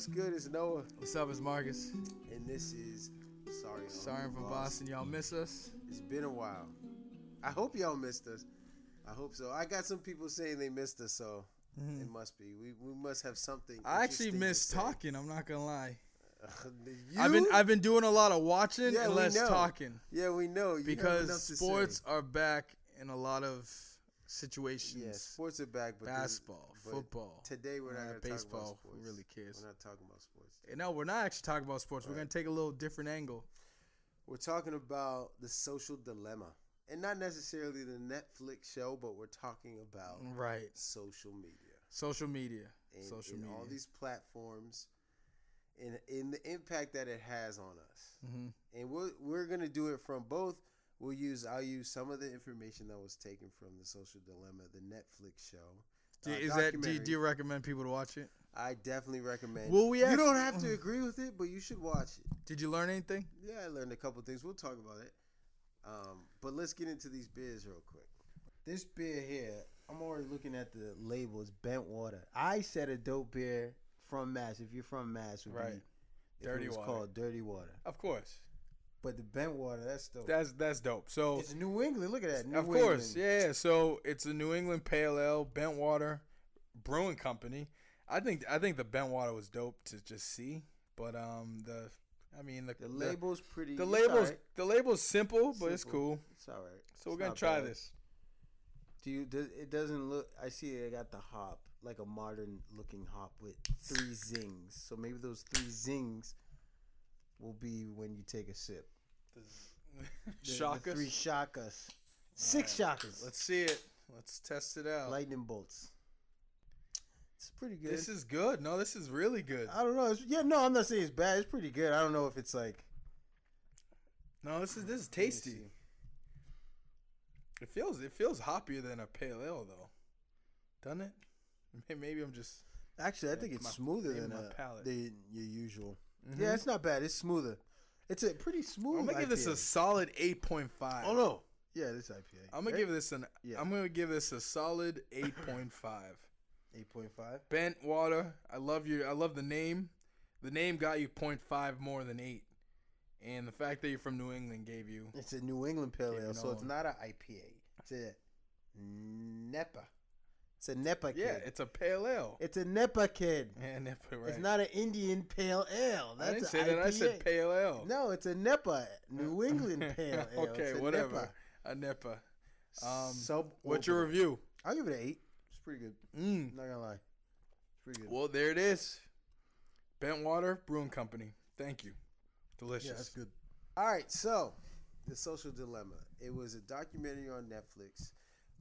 what's good? It's Noah, What's up, it's Marcus. and this is Sorry. I'm Sorry from Boston. Y'all miss us? It's been a while. I hope y'all missed us. I hope so. I got some people saying they missed us, so it must be. We, we must have something. Mm-hmm. I actually miss talking. I'm not gonna lie. you? I've been I've been doing a lot of watching Yeah, and less know. talking yeah, we know You because sports are back in a lot of situations. Yeah, sports are back, but Basketball, but football, Today we're not uh, going to talk baseball. about sports. Who really cares? We're not talking about sports. And no, we're not actually talking about sports. We're Right. gonna take a little different angle. We're talking about the social dilemma, and not necessarily the Netflix show, but we're talking about Right. social media. Social media. and, Social and media. all these platforms and in the impact that it has on us. hmm And we're we're gonna do it from both. We'll use I'll use some of the information that was taken from the Social Dilemma, the Netflix show. Do, uh, is that do, documentary. do you recommend people to watch it? I definitely recommend. Well, we you don't have to agree with it, but you should watch it. Did you learn anything? Yeah, I learned a couple things. We'll talk about it. Um, but let's get into these beers real quick. This beer here, I'm already looking at the label. It's Bent Water. I said a dope beer from Mass. If you're from Mass, would Right. be Dirty it was Water. called Dirty Water. Of course. But the Bent Water, that's dope. That's that's dope. So it's New England. Look at that. New of course, England. yeah. So it's a New England Pale Ale, Bentwater Brewing Company. I think I think the Bentwater was dope to just see, but um the I mean the The label's pretty. the, label's alright. the label's simple, but it's cool. It's all right. So we're gonna try bad. this. Do you? Does, it doesn't look. I see it got the hop, like a modern looking hop with three zings. So maybe those three zings will be when you take a sip. The- Shock the us. Three shakas. Six shakas. Let's see it. Let's test it out. Lightning bolts. It's pretty good. this is good. No, this is really good. I don't know. It's, yeah, no, I'm not saying it's bad. It's pretty good. I don't know if it's like. No, this is this is tasty. It feels it feels hoppier than a pale ale though, doesn't it? Maybe I'm just. Actually, I think it's my- smoother than palate. the, your usual. Mhm. Yeah, it's not bad. It's smoother. It's a pretty smooth. I'm gonna give this a solid eight point five. Oh no. Yeah, this IPA. I'm gonna right? give this an. Yeah. I'm gonna give this a solid eight point five. eight point five. Bent water. I love your. I love the name. The name got you 0.5 more than eight, and the fact that you're from New England gave you. It's a New England pale ale, so it's not an IPA. It's a NEPA. It's a NEPA kid. Yeah, it's a pale ale. it's a NEPA kid. And if, right. It's not an Indian pale ale. That's I didn't a say that. I said pale ale. No, it's a NEPA, New England pale ale. okay, It's a whatever. NEPA. A NEPA. Um, Sub. What's your review? I'll give it an eight. It's pretty good. Mm. Not gonna lie. It's pretty good. Well, there it is. Bentwater Brewing Company. Thank you. Delicious. Yeah, that's good. All right, so the social dilemma. It was a documentary on Netflix.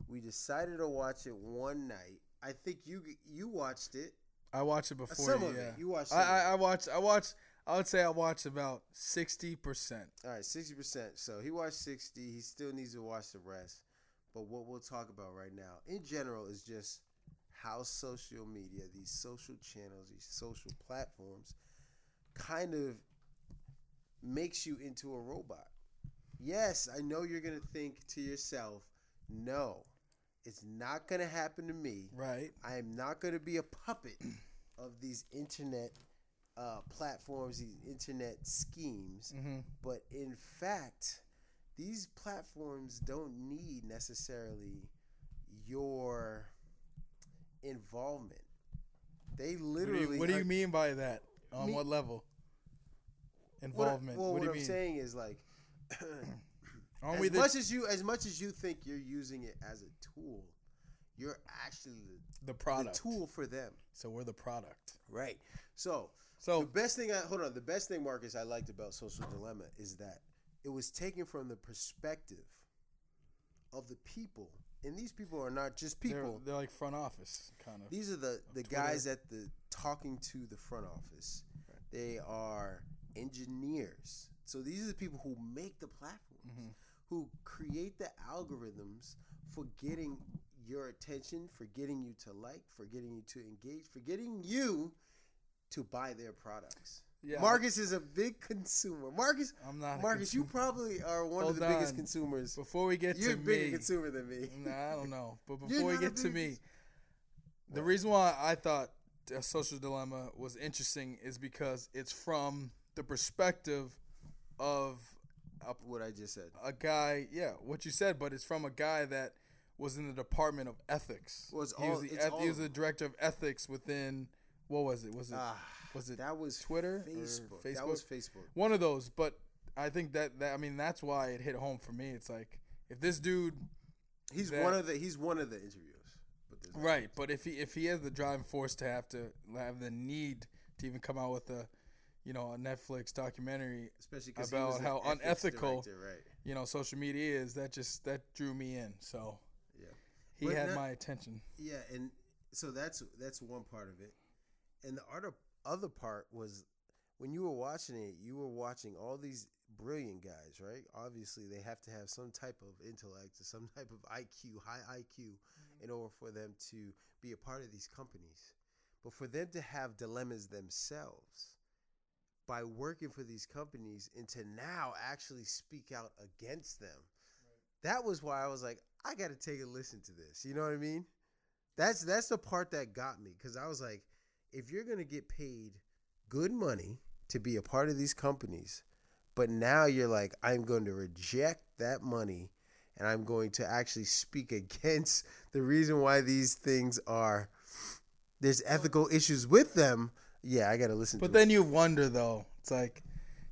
We decided to watch it one night. I think you you watched it. I watched it before. Some you, of yeah. it. You watched. I, I. I watched. I watched. I would say I watched about sixty percent. All right, sixty percent. So he watched sixty. He still needs to watch the rest. But what we'll talk about right now, in general, is just how social media, these social channels, these social platforms, kind of makes you into a robot. Yes, I know you're gonna think to yourself, no, it's not gonna happen to me. Right. I am not going to be a puppet of these internet uh, platforms, these internet schemes. Mm-hmm. But in fact, these platforms don't need necessarily your involvement. They What do literally. you, what do you mean by that? On Me- what level? what I- Involvement. well, what what, do you I'm mean? saying is like. Aren't as much as you, as much as you think you're using it as a tool, you're actually the the, product? the tool for them. So we're the product. Right. So so the best thing I hold on, the best thing Marcus I liked about Social Dilemma is that it was taken from the perspective of the people. And these people are not just they're, people. they're like front office kind of. These are the, the Twitter. guys at the talking to the front office. They are engineers. So these are the people who make the platforms, Mhm. Who create the algorithms for getting your attention, for getting you to like, for getting you to engage, for getting you to buy their products. Yeah, Marcus is a big consumer. Marcus, I'm not. a Marcus, you probably are one Hold of the biggest consumers. Before we get You're a to bigger me, consumer than me. nah, I don't know. But before we get to me, the reason why I thought uh, social dilemma was interesting is because it's from the perspective of a, What I just said. a guy. Yeah, what you said, but it's from a guy that was in the Department of Ethics. Well, he was the eth- all he was the director of ethics within. What was it? Was it Ah, was it that was Twitter Facebook. Facebook? That was Facebook. one of those? But I think that that I mean that's why it hit home for me. It's like if this dude He's that- one of the. He's one of the interviewers. But Right, but if he if he has the driving force to have to have the need to even come out with a, you know, a Netflix documentary, Especially about how unethical- director, right? you know, social media is, that just that drew me in. So Yeah. he But had not- my attention. Yeah, and so that's that's one part of it, and the other other part was when you were watching it, you were watching all these brilliant guys, right? Obviously, they have to have some type of intellect or some type of IQ, high IQ, mm-hmm. in order for them to be a part of these companies. But for them to have dilemmas themselves by working for these companies and to now actually speak out against them, that was why I was like, I got to take a listen to this. You know what I mean? That's that's the part that got me because I was like, if you're gonna get paid good money to be a part of these companies, but now you're like, I'm going to reject that money and I'm going to actually speak against the reason why these things are there's ethical issues with them. Yeah, I got to listen But then you wonder though, it's like,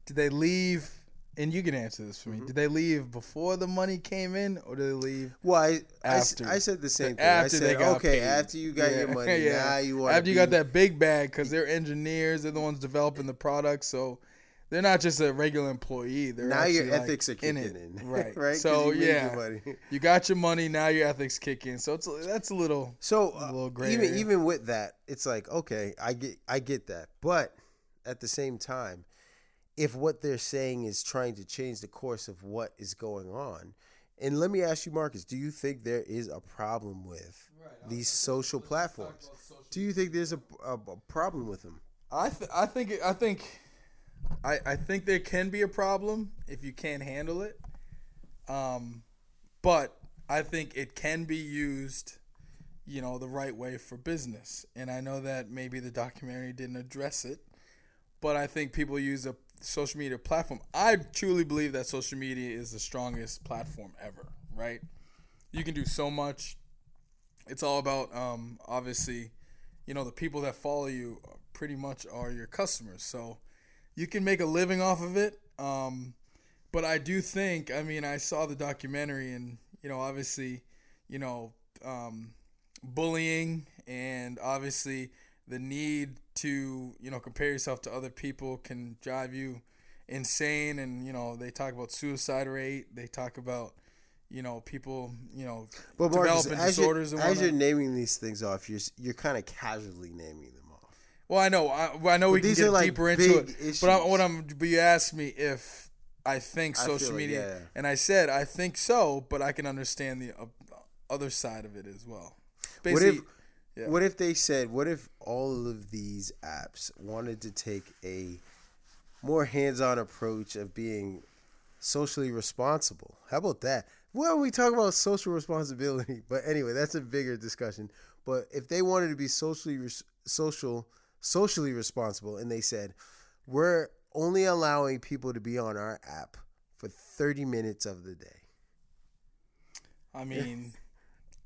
did they leave? And you can answer this for me. Mm-hmm. Did they leave before the money came in, or did they leave? Well, I, I After. I said the same thing. after I they said, got okay, paid. after you got your money, yeah. now you want after you got that big bag because they're engineers, they're the ones developing the product, so they're not just a regular employee. They're now your actually, like, ethics are kicking in in, it, right? right? 'Cause So you yeah, you got your money. Now your ethics kick in. So it's that's a little. So A uh, little gray even area. even with that, it's like okay, I get I get that, but at the same time, if what they're saying is trying to change the course of what is going on, and let me ask you, Marcus, do you think there is a problem with these social platforms? Do you think there's a, a, a problem with them? I th- I think I think I I think there can be a problem if you can't handle it. Um, but I think it can be used, you know, the right way for business. And I know that maybe the documentary didn't address it, but I think people use a social media platform. I truly believe that social media is the strongest platform ever. Right? You can do so much. It's all about um, obviously you know the people that follow you pretty much are your customers so you can make a living off of it um, but i do think i mean i saw the documentary and you know obviously you know um, bullying and obviously the need to you know compare yourself to other people can drive you insane and you know they talk about suicide rate they talk about you know people you know But Marcus, developing as, you're, disorders and as you're naming these things off, you're you're kind of casually naming. Well, I know. I, I know we can get like, deeper into it. big But issues. what I'm, but you asked me if I think I social like, media, yeah. and I said I think so, but I can understand the uh, other side of it as well. What if yeah. what if they said what if all of these apps wanted to take a more hands-on approach of being socially responsible? How about that? Well, we talk about social responsibility, but anyway, that's a bigger discussion. But if they wanted to be socially res- social socially responsible and they said we're only allowing people to be on our app for 30 minutes of the day. I mean,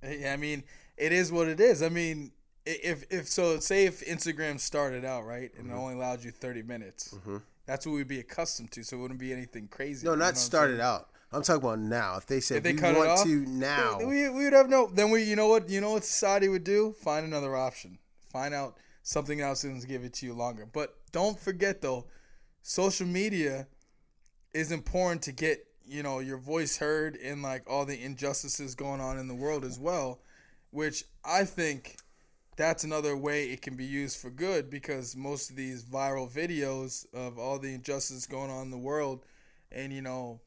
I mean, it is what it is. I mean, if if so, say if Instagram started out right and Mm-hmm. it only allowed you 30 minutes, that's what we'd be accustomed to. So it wouldn't be anything crazy. No, you know what not started out. I'm talking about now. If they said If they cut it want off, to now, we, we would have no. Then we, you know what, you know what society would do? Find another option. Find out something else and give it to you longer. But don't forget though, social media is important to get you know your voice heard in like all the injustices going on in the world as well, which I think that's another way it can be used for good because most of these viral videos of all the injustice going on in the world and you know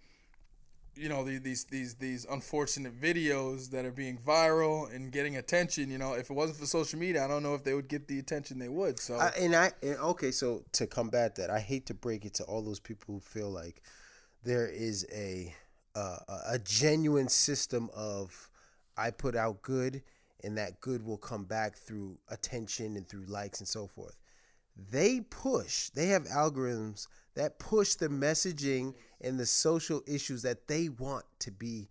you know the- these these these unfortunate videos that are being viral and getting attention you know if it wasn't for social media i don't know if they would get the attention they would so I, and I and okay, so to combat that, I hate to break it to all those people who feel like there is a uh, a- a genuine system of I put out good and that good will come back through attention and through likes and so forth. They push, they have algorithms that push the messaging and the social issues that they want to be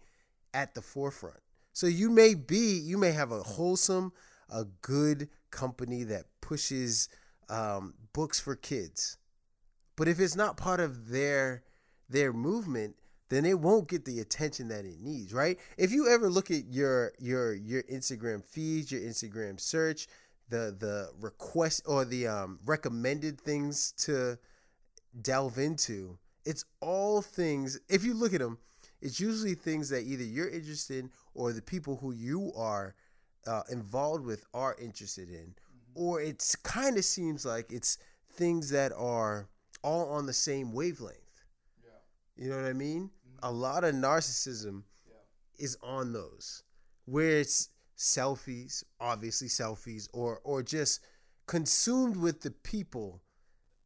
at the forefront. So you may be, you may have a wholesome, a good company that pushes um, books for kids, but if it's not part of their their movement, then it won't get the attention that it needs, right? If you ever look at your your your Instagram feeds, your Instagram search, the the request or the um, recommended things to delve into, it's all things. If you look at them, it's usually things that either you're interested in or the people who you are uh, involved with are interested in, or it's kind of seems like it's things that are all on the same wavelength. Yeah. You know what I mean? A lot of narcissism is on those, where it's selfies, obviously selfies, or or just consumed with the people.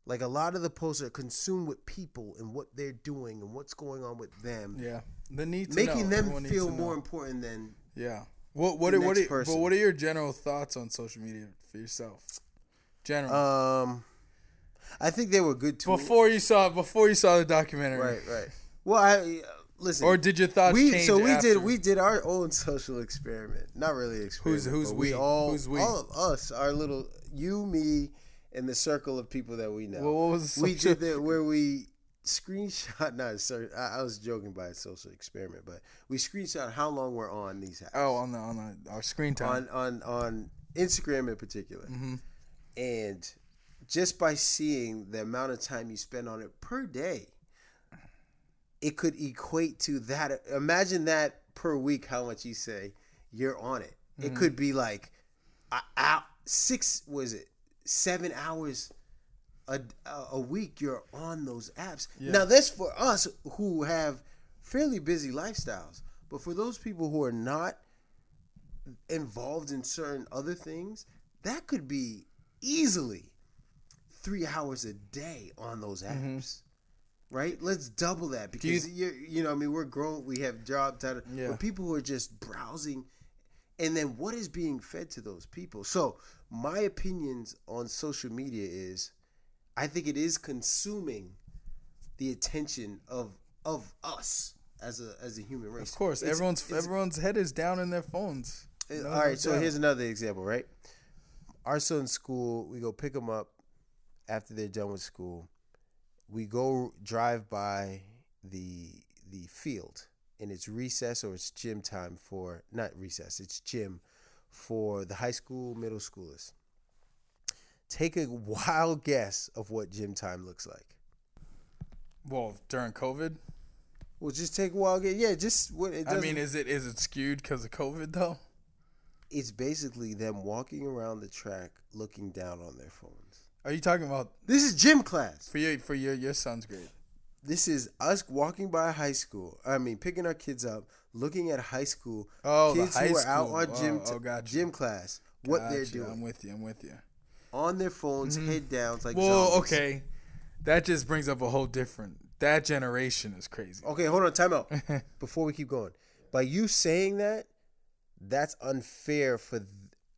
Like a lot of the posts are consumed with people and what they're doing and what's going on with them, Yeah, the need to making know. them Everyone feel to know. more important than Yeah. What what are, what are, but what are your general thoughts on social media for yourself? General. um. I think they were good tools. before you saw before you saw the documentary. Right, right. Well, I uh, listen. Or did your thoughts we change so we after? did we did our own social experiment. Not really experiment. who's but we? all Who's we? all of us, our little you, me, and the circle of people that we know. Well, what was the we did that where we screenshot. Not sorry, I, I was joking by a social experiment, but we screenshot how long we're on these apps. Oh, on the on the, our screen time. on on on Instagram in particular, Mm-hmm. and just by seeing the amount of time you spend on it per day, it could equate to that. Imagine that per week, how much you say you're on it. It Mm-hmm. could be like a, six. Was it seven hours? A, a week you're on those apps. Now that's for us who have fairly busy lifestyles. But for those people who are not involved in certain other things, that could be easily three hours a day on those mm-hmm. apps. Right? Let's double that because you, you know, I mean, we're grown, we have job title, Yeah. but people who are just browsing, and then what is being fed to those people? So my opinions on social media is, I think it is consuming the attention of of us as a as a human race. of course, It's- everyone's it's- everyone's head is down in their phones. uh, No, All so doubt. here's another example, right? Our son's school, we go pick them up after they're done with school. We go drive by the the field, and it's recess or it's gym time for not recess, it's gym for the high school, middle schoolers. Take a wild guess of what gym time looks like. Well, during COVID, Well, just take a wild guess. Yeah, just what it I mean, is it is it skewed because of COVID though? it's basically them walking around the track looking down on their phones. Are you talking about This is gym class. for your for your your son's grade? This is us walking by high school. I mean, picking our kids up, looking at high school Oh, kids high who are out on gym Oh, oh, gym class. What they're doing. I'm with you. I'm with you. on their phones, mm-hmm. head down, like Well, zombies. okay, that just brings up a whole different. That generation is crazy. Okay, hold on, time out. Before we keep going, by you saying that, that's unfair for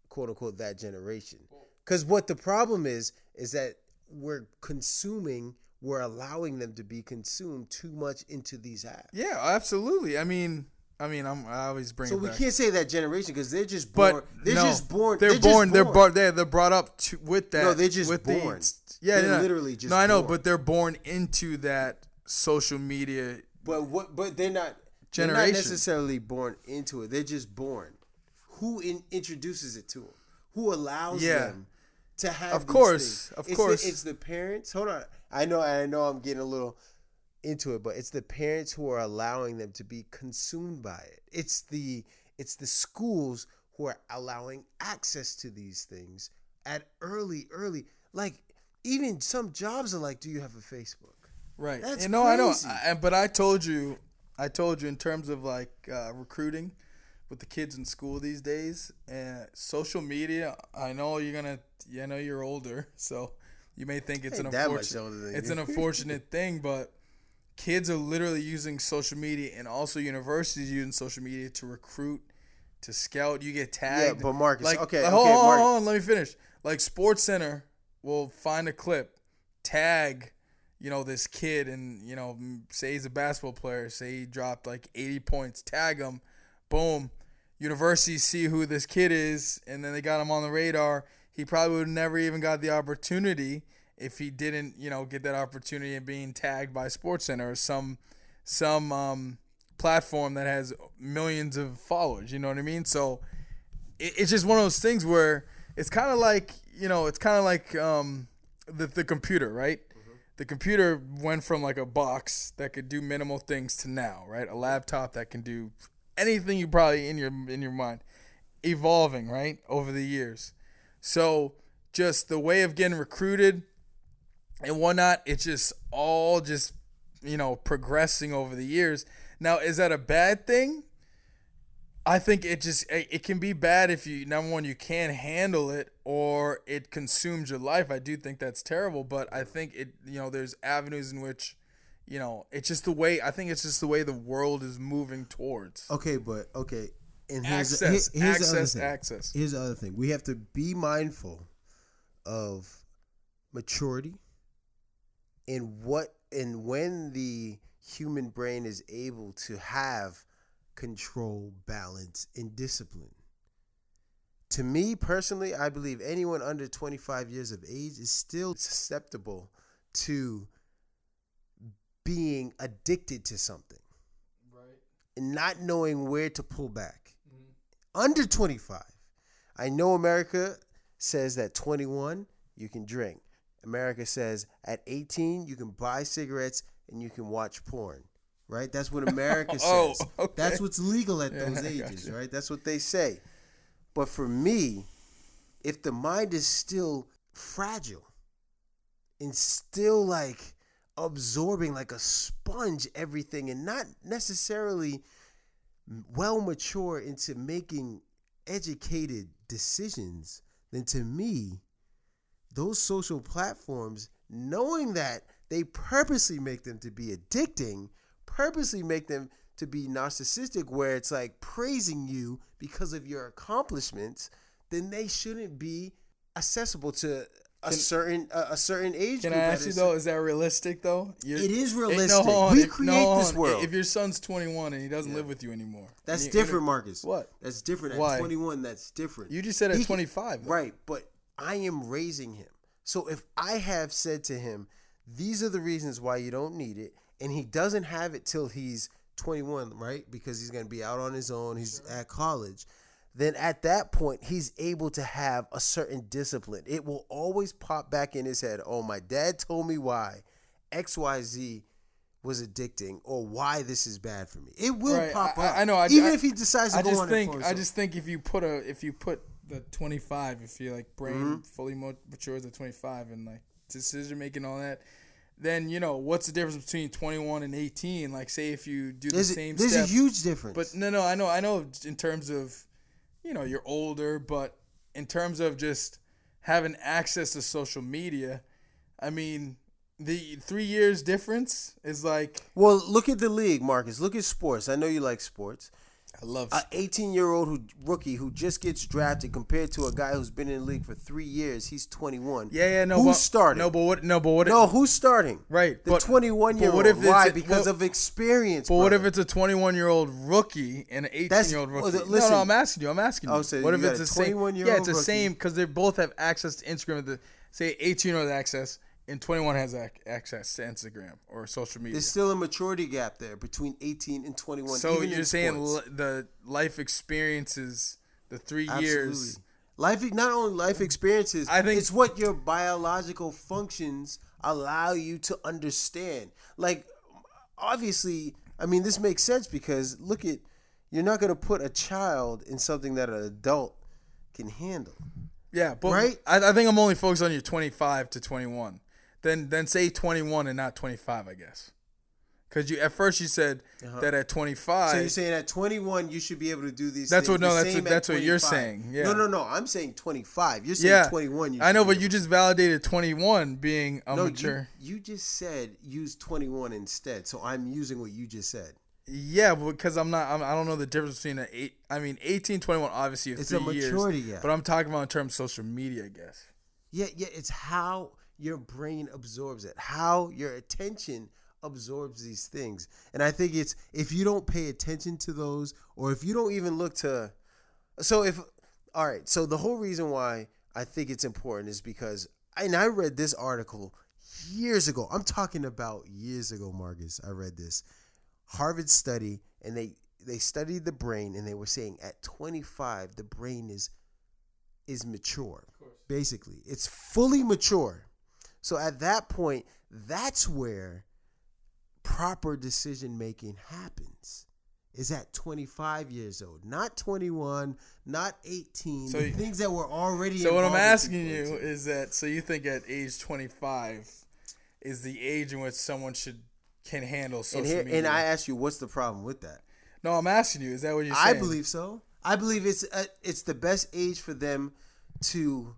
quote unquote that generation. Because what the problem is is that we're consuming, we're allowing them to be consumed too much into these apps. Yeah, absolutely. I mean, I mean, I'm I always bring So we back. can't say that generation because they're just born. but they're no, just born. They're, just born. They're born. brought. They're, they're brought up to with that. No, they're just with born. The, yeah, They're literally just No, I know, born. but they're born into that social media. But what? But they're not. They're not necessarily born into it. They're just born. Who in, introduces it to them? Who allows Yeah. them to have? Of course, things? of It's course. The, it's the parents. Hold on. I know. I know. I'm getting a little into it, but it's the parents who are allowing them to be consumed by it. It's the it's the schools who are allowing access to these things at early, early. Like even some jobs are like, "Do you have a Facebook?" Right. That's you know, I know. I, but I told you, I told you in terms of like uh, recruiting with the kids in school these days, and social media. I know you're gonna. I know you're older, so you may think it's Ain't an unfortunate. It's an unfortunate thing, but kids are literally using social media, and also universities using social media to recruit to scout. You get tagged. Yeah, but Marcus, like, okay, like, okay, hold on, on, Marcus. hold on, let me finish. Like Sports Center will find a clip, tag, you know, this kid, and you know, say he's a basketball player. Say he dropped like 80 points. Tag him, boom. Universities see who this kid is, and then they got him on the radar. He probably would never even got the opportunity if he didn't, you know, get that opportunity of being tagged by SportsCenter or some some um, platform that has millions of followers. You know what I mean? So it, it's just one of those things where it's kind of like you know, it's kind of like um, the the computer, right? The computer went from like a box that could do minimal things to now, right? A laptop that can do anything you probably in your in your mind, evolving, right, over the years. So just the way of getting recruited and whatnot, it's just all just you know progressing over the years. Now, is that a bad thing? I think it just it can be bad if you number one you can't handle it or it consumes your life. I do think that's terrible, but I think it you know there's avenues in which you know it's just the way I think it's just the way the world is moving towards Okay, but okay. And here's access, here- here's the other access, thing. access. Here's the other thing. We have to be mindful of maturity and what and when the human brain is able to have control, balance, and discipline. To me personally, I believe anyone under 25 years of age is still susceptible to being addicted to something Right. and not knowing where to pull back. Mm-hmm. Under 25. I know America says that 21 you can drink. America says at 18 you can buy cigarettes and you can watch porn. Right? That's what America Oh, says. okay. That's what's legal at those ages, right? That's what they say. But for me, if the mind is still fragile and still like absorbing like a sponge everything and not necessarily well mature into making educated decisions, then to me, those social platforms, knowing that they purposely make them to be addicting, purposely make them to be narcissistic, where it's like praising you because of your accomplishments, then they shouldn't be accessible to a certain a, a certain age Can I group. at ask you though? Is that realistic though? You're- It is Eh, no, realistic. on. we If- create no, this world. If your son's 21 and he doesn't live with you anymore, That's you- different, Marcus. What? That's different. At Why? 21, that's different. You just said at He 25. though. Right, but I am raising him. So if I have said to him, these are the reasons why you don't need it, and he doesn't have it till he's 21, right? Because he's going to be out on his own, he's at college. Then at that point, he's able to have a certain discipline. It will always pop back in his head. Oh, my dad told me why XYZ was addicting or why this is bad for me. It will Right, pop I- up. I know, I- Even I- if he decides to I go just on think I just think if you put a if you put the 25, if your like brain Mm-hmm. fully matures at 25 and like decision making all that, then you know what's the difference between 21 and 18? Like say if you do there's the a, same there's steps, a huge difference. But no, no, I know, I know. In terms of, you know, you're older, but in terms of just having access to social media, I mean, the three years difference is like Well, look at the league, Marcus. Look at sports. I know you like sports. I love. An 18 year old who rookie who just gets drafted compared to a guy who's been in the league for three years. He's 21. yeah, yeah, no. Who's but, starting? No, but what? No, but what? No, who's starting? Right, The but- 21 year old. Why? because of experience. But what if it's a 21 year old rookie and an 18 year old rookie? th- no, listen. no, I'm asking you. I'm asking oh, you. Oh, so what you if it's the same? 21-year-old Yeah, it's the same because they both have access to Instagram. The say 18 year old access and 21 has ac- access to Instagram or social media. There's still a maturity gap there between 18 and 21. so you're saying li- the life experiences, the three Absolutely. years. Life, not only life experiences. I think- it's what your biological functions allow you to understand. Like, obviously, I mean, this makes sense because look at, you're not going to put a child in something that an adult can handle. Yeah, but Right? I, I think I'm only focused on your 25 to 21. Then then say 21 and not 25, I guess. Because you at first you said that at 25. Uh-huh. So you're saying at 21 you should be able to do these. That's things what- no, the that's what- at that's what you're saying, yeah. No, no, no. I'm saying 25. You're saying yeah, 21. You I know, but you just validated 21 being a no, immature. you, you just said use 21 instead. So I'm using what you just said. Yeah, because I'm not. I'm, I don't know the difference between an eight. I mean, 18, 21, obviously, It's a maturity years. But I'm talking about in terms of social media, I guess. Yeah, yeah, it's how your brain absorbs it, how your attention absorbs these things. And I think it's if you don't pay attention to those or if you don't even look to so if all right, so the whole reason why I think it's important is because and I read this article years ago. I'm talking about years ago, Marcus. I read this Harvard study and they they studied the brain and they were saying at 25 the brain is is mature basically it's fully mature so at that point that's where proper decision making happens is at 25 years old not 21 not 18 So you- things that were already So what I'm asking you is that so you think at age 25 is the age in which someone should can handle social and here media? and i ask you what's the problem with that no, I'm asking you. Is that what you're saying? I believe so. I believe it's uh it's the best age for them to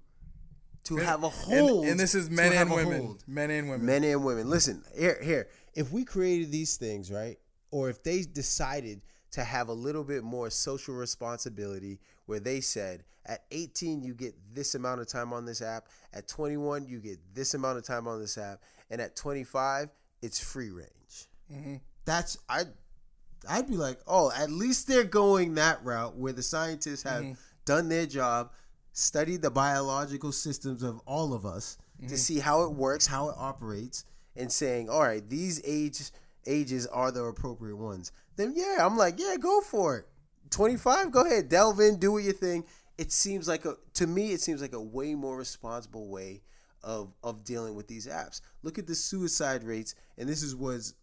to have a And, hold. and this is men and women. hold. Men and women. Men and women. Listen, here, here. If we created these things, right, or if they decided to have a little bit more social responsibility, where they said at 18 you get this amount of time on this app, at 21 you get this amount of time on this app, and at 25 it's free range. Mm-hmm. That's I. I'd be like, oh, at least they're going that route where the scientists have Mm-hmm. done their job, studied the biological systems of all of us to mm-hmm. see how it works, how it operates, and saying, all right, these age ages are the appropriate ones. Then yeah, I'm like, yeah, go for it. 25, go ahead, delve in, do your thing. It seems like a to me, it seems like a way more responsible way of of dealing with these apps. Look at the suicide rates, and this is was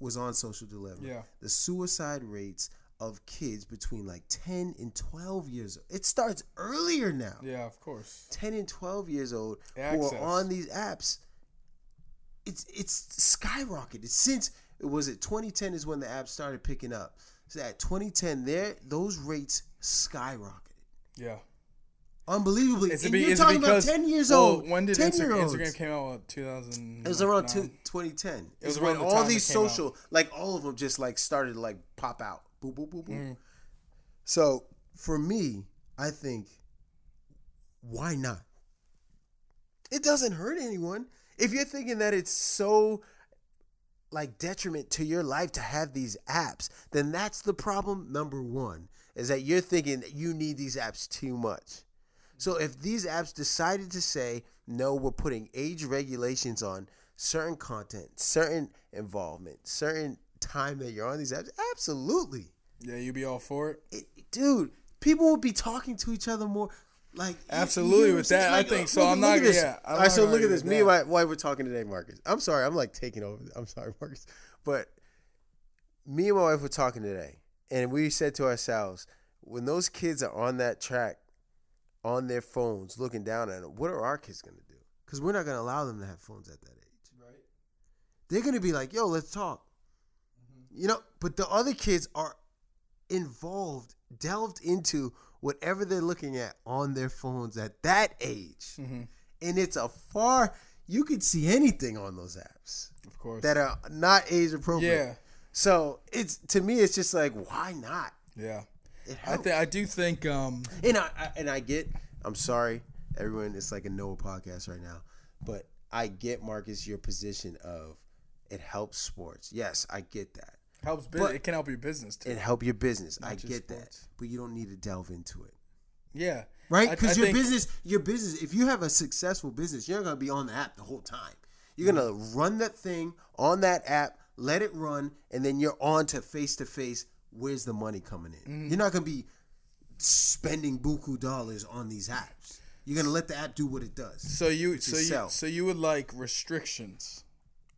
was on Social Dilemma. Yeah. The suicide rates of kids between like 10 and 12 years old. It starts earlier now. Yeah, of course. 10 and 12 years old who are on these apps. It's it's skyrocketed since it was it 2010 is when the app started picking up. So at 2010 there those rates skyrocketed. Yeah. Unbelievably. Is it, and be, you're talking because about 10 years well, old. When did 10 Instagram, year olds. Instagram came out? What, 2000. It was around two, 2010. It It was was when all these came out. social, like all of them, just like started to like pop out. Boop boop boop boop. Mm. So for me, I think, why not? It doesn't hurt anyone. If you're thinking that it's so like detriment to your life to have these apps, then that's the problem. Number one is that you're thinking that you need these apps too much. So if these apps decided to say, no, we're putting age regulations on certain content, certain involvement, certain time that you're on these apps, absolutely. Yeah, you be all for it. It, dude, people would be talking to each other more. Like Absolutely, you know with that, saying? I think uh, so. look- I'm look not this. yeah, I'm All right, so look at this. Me my wife were talking today, Marcus. I'm sorry, I'm like taking over. I'm sorry, Marcus, but me and my wife were talking today, and we said to ourselves, when those kids are on that track, on their phones, looking down at them, what are our kids gonna do? Because we're not gonna allow them to have phones at that age. Right. They're gonna be like, "Yo, let's talk," mm-hmm. you know. But the other kids are involved, delved into whatever they're looking at on their phones at that age, Mm-hmm. and it's a far. You could see anything on those apps Of course. that are not age appropriate. yeah. So it's to me, it's just like, why not? Yeah. I think I do think um and I, I and I get. I'm sorry, everyone. It's like a Noah podcast right now, but I get Marcus your position of it helps sports. Yes, I get that. Helps But- It can help your business too. It help your business. I just get that, but you don't need to delve into it. yeah. right? I- I Because your think- business, your business. If you have a successful business, you're not gonna be on the app the whole time. You're gonna run that thing on that app, let it run, and then you're on to face to face. Where's the money coming in? Mm-hmm. You're not gonna be spending buku dollars on these apps. You're gonna let the app do what it does. So you so you sell. so you would like restrictions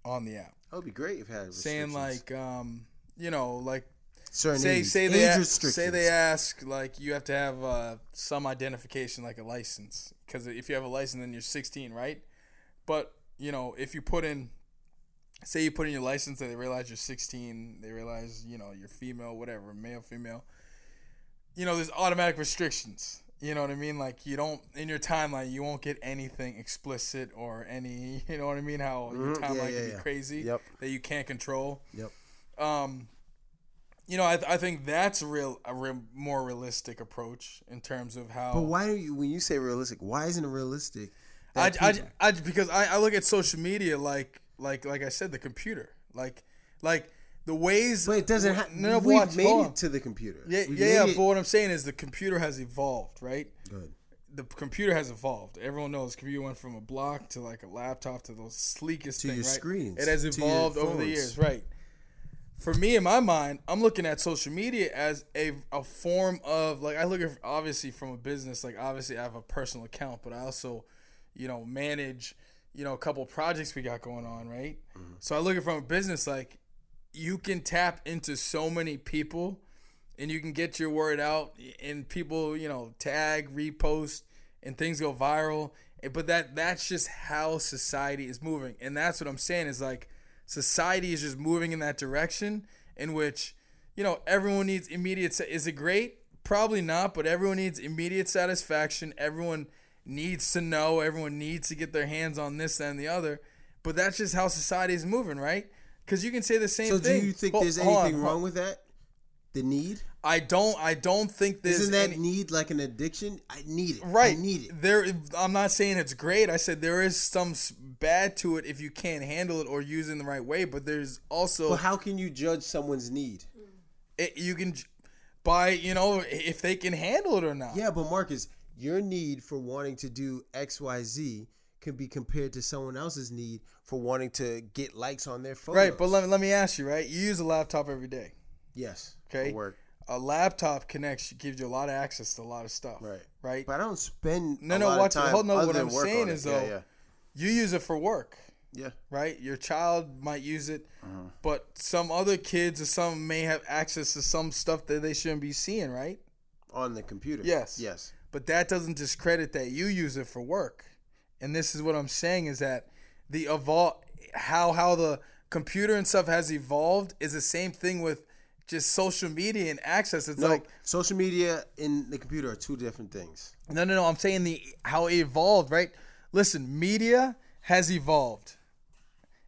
on the app. That would be great if it had Saying like um you know like certain say age, say age they a- say they ask like you have to have uh, some identification like a license because if you have a license then you're 16 right but you know if you put in say you put in your license and they realize you're 16 they realize you know you're female whatever male female you know there's automatic restrictions you know what i mean like you don't in your timeline you won't get anything explicit or any you know what i mean how your Mhm. Yeah, timeline yeah, can yeah. be crazy Yep. that you can't control Yep. Um, you know, I, I think that's a real a real, more realistic approach in terms of how. But why do you when you say realistic? Why isn't it realistic? I, I, I, because I, I look at social media like like like I said the computer like like the ways. but it doesn't have. No, we've watch, made it to the computer. Yeah, We've yeah, yeah. But what I'm saying is the computer has evolved, right? Good. The computer has evolved. Everyone knows computer went from a block to like a laptop to the sleekest To thing, your right? screens, It has evolved over the years, right? For me, in my mind, I'm looking at social media as a, a form of like I look at obviously from a business like obviously I have a personal account, but I also, you know, manage you know a couple projects we got going on, right? Mm-hmm. So I look at from a business like you can tap into so many people and you can get your word out and people you know tag repost and things go viral but that that's just how society is moving and that's what i'm saying is like society is just moving in that direction in which you know everyone needs immediate sa- is it great? Probably not but everyone needs immediate satisfaction. Everyone needs to know. Everyone needs to get their hands on this that, and the other. But that's just how society is moving right? Because you can say the same thing. So do you think there's hold on, anything wrong with that? The need? I don't. I don't think there's Isn't that any, need like an addiction? I need it. right. I need it. There. I'm not saying it's great. I said there is some bad to it if you can't handle it or use it in the right way. But there's also But how can you judge someone's need? it, you can by you know if they can handle it or not. Yeah, but Marcus, your need for wanting to do X, Y, Z can be compared to someone else's need for wanting to get likes on their photos. Right. But let me let me ask you. Right. You use a laptop every day. yes, Okay. for work. A laptop connects gives you a lot of access to a lot of stuff. Right. Right. But I don't spend No, a no, lot watch of time Hold on, other what I'm saying is it. is, yeah, though, yeah, You use it for work. yeah. right? Your child might use it, Uh-huh. but some other kids or some may have access to some stuff that they shouldn't be seeing, right? On the computer. Yes. Yes. But that doesn't discredit that you use it for work. And this is what I'm saying is that the evol how how the computer and stuff has evolved is the same thing with just social media and access. It's No, like social media and the computer are two different things. no, no, no. I'm saying the how it evolved, right? Listen, media has evolved.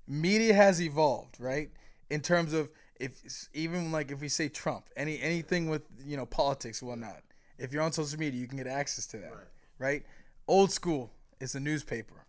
Media has evolved, right? In terms of if even like if we say Trump, any anything with you know politics whatnot. If you're on social media, you can get access to that, right? Old school is a newspaper,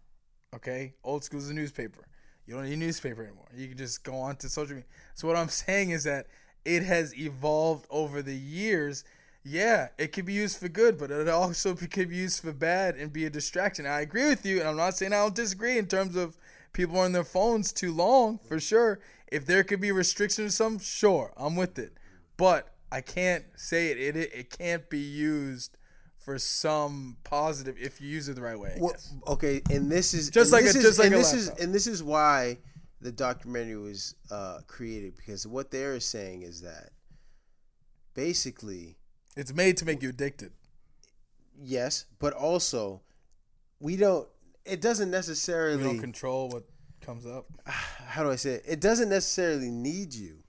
okay? Old school is a newspaper. You don't need a newspaper anymore. You can just go on to social media. So what I'm saying is that it has evolved over the years. Yeah, it could be used for good, but it also could be used for bad and be a distraction. I agree with you, and I'm not saying I don't disagree in terms of people on their phones too long, for sure. If there could be restrictions or something, sure, I'm with it. But I can't say it. It it, it can't be used for some positive if you use it the right way. Well, okay, and this is Just like this a- is, just like and this is and this is why the documentary was uh, created because what they're saying is that basically It's made to make you addicted. yes, but also we don't. It doesn't necessarily. don't control what comes up. how do I say it? It doesn't necessarily need you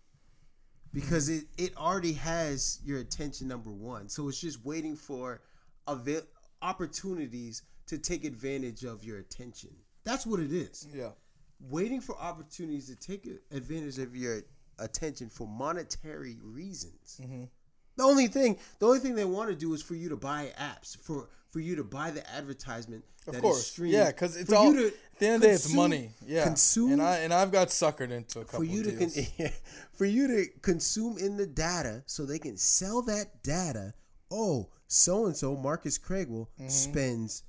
because it, it already has your attention number one. So it's just waiting for avail- opportunities to take advantage of your attention. That's what it is. Yeah. Waiting for opportunities to take advantage of your attention for monetary reasons. The only thing, the only thing they want to do is for you to buy apps, for for you to buy the advertisement. Of that is course, streamed, yeah, because it's for all. you to at the end of the day, it's money. Yeah, consume and I and I've got suckered into a couple for you to con- for you to consume in the data so they can sell that data. Oh, so and so Marcus Craigwell Mm-hmm. spends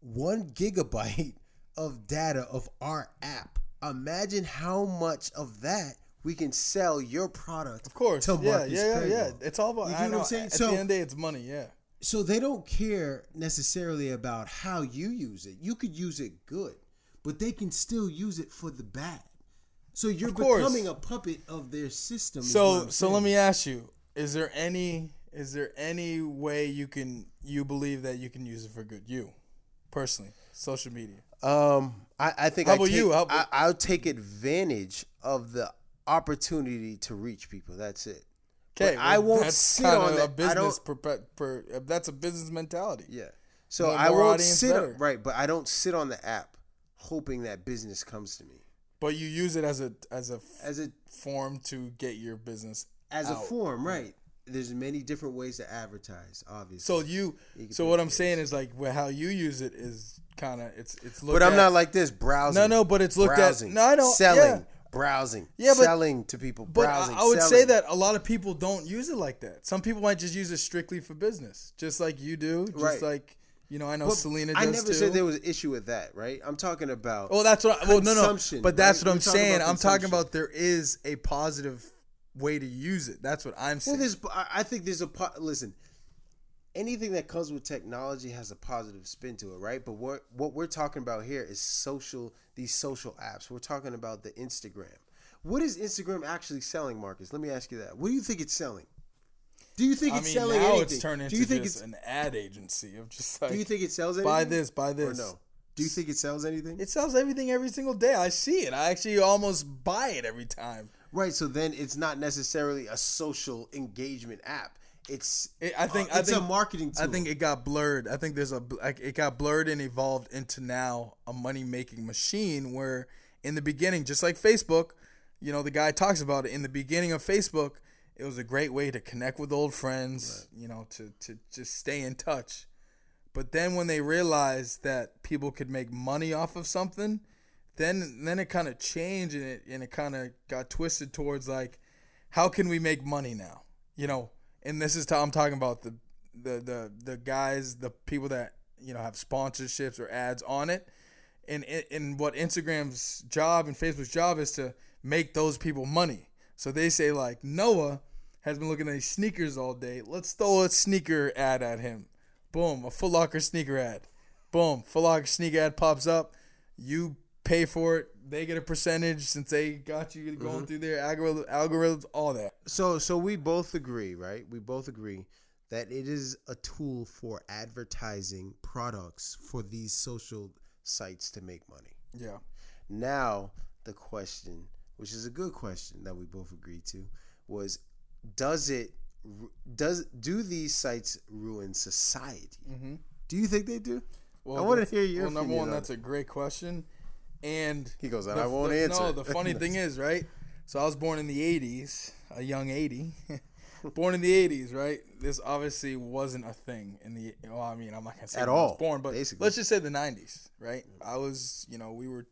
one gigabyte of data of our app. Imagine how much of that we can sell your product. of course, to yeah, Marcus yeah, yeah, yeah. It's all about. You I get what. I'm saying? At So- the end of the day, it's money. Yeah. So they don't care necessarily about how you use it. You could use it good, but they can still use it for the bad. So you're becoming a puppet of their system. So so let me ask you: Is there any is there any way you can you believe that you can use it for good? You personally, social media. Um, I, I think How I about take, you? How I, about- I'll take advantage of the opportunity to reach people. That's it. Okay, But I won't that's sit on a that. I business. Per, per, that's a business mentality. Yeah. So More- I won't sit better. right, but I don't sit on the app hoping that business comes to me But you use it as a as a as a form to get your business as a form, right? There's many different ways to advertise, obviously. So you, You so what I'm saying is like well, how you use it is kind of it's it's looked but I'm at- not like this browsing. No, no, but it's looked browsing, at. No, I don't selling, yeah. browsing, Yeah, but- selling to people, But browsing. I, I would say that a lot of people don't use it like that. Some people might just use it strictly for business, just like you do. Just Right. like you know, I know But Selena I never too. said there was an issue with that, right? I'm talking about. Oh, that's what. I, well, no, no. But that's right? what I'm We're saying. about I'm talking about there is a positive way to use it. That's what I'm saying. well, there's. I I think there's a. po- Listen, anything that comes with technology has a positive spin to it, right? But what what we're talking about here is social. These social apps. We're talking about the Instagram. What is Instagram actually selling, Marcus? Let me ask you that. What do you think it's selling? Do you think I it's mean, selling now anything? it's turned into do you think just it's? an ad agency of just like Do you think it sells anything? buy this, buy or this. no? Do you think it sells anything? It sells everything every single day. I see it. I actually almost buy it every time. Right. So then it's not necessarily a social engagement app. It's It- I think- uh, I it's think- a marketing tool. I think it got blurred. I think there's a like, it got blurred and evolved into now a money making machine where in the beginning, just like Facebook, you know, the guy talks about it in the beginning of Facebook, it was a great way to connect with old friends, you know, to to just stay in touch. But then when they realized that people could make money off of something, then then it kind of changed and it and it kind of got twisted towards like how can we make money now? You know, and this is how I'm talking about the the the the guys, the people that you know have sponsorships or ads on it, and and what Instagram's job and Facebook's job is to make those people money. So they say like Noah has been looking at these sneakers all day. Let's throw a sneaker ad at him. Boom, a Foot Locker sneaker ad. Boom, Foot Locker sneaker ad pops up. You pay for it. They get a percentage since they got you going through their algorithm, algorithms, all that. so. So we both agree, right? We both agree that it is a tool for advertising products for these social sites to make money. Yeah. Now the question, which is a good question that we both agreed to, was does it does do these sites ruin society? Mm-hmm. Do you think they do? Well, I wanna hear your Well, number one, on that's a great question, and He goes, and the- I won't the- answer. No, the funny thing is, right? So I was born in the '80s, a young '80, born in the '80s, right? This obviously wasn't a thing in the. Well, I mean, I'm not gonna say At when I was all, born, but basically. let's just say the '90s, right? I was, you know, we were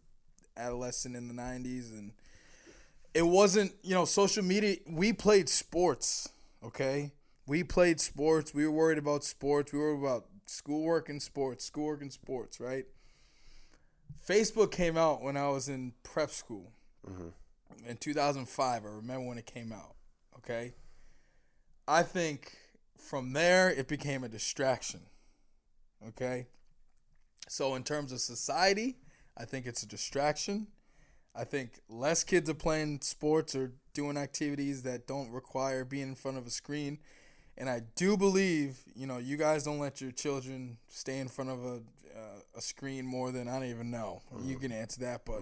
adolescent in the '90s, and it wasn't, you know, social media. We played sports, okay? We played sports. We were worried about sports. We were about schoolwork and sports, schoolwork and sports, right? Facebook came out when I was in prep school mm-hmm. in 2005. I remember when it came out. Okay. I think from there it became a distraction. Okay. So, in terms of society, I think it's a distraction. I think less kids are playing sports or doing activities that don't require being in front of a screen. And I do believe, you know, you guys don't let your children stay in front of a uh, a screen more than I don't even know. You can answer that, but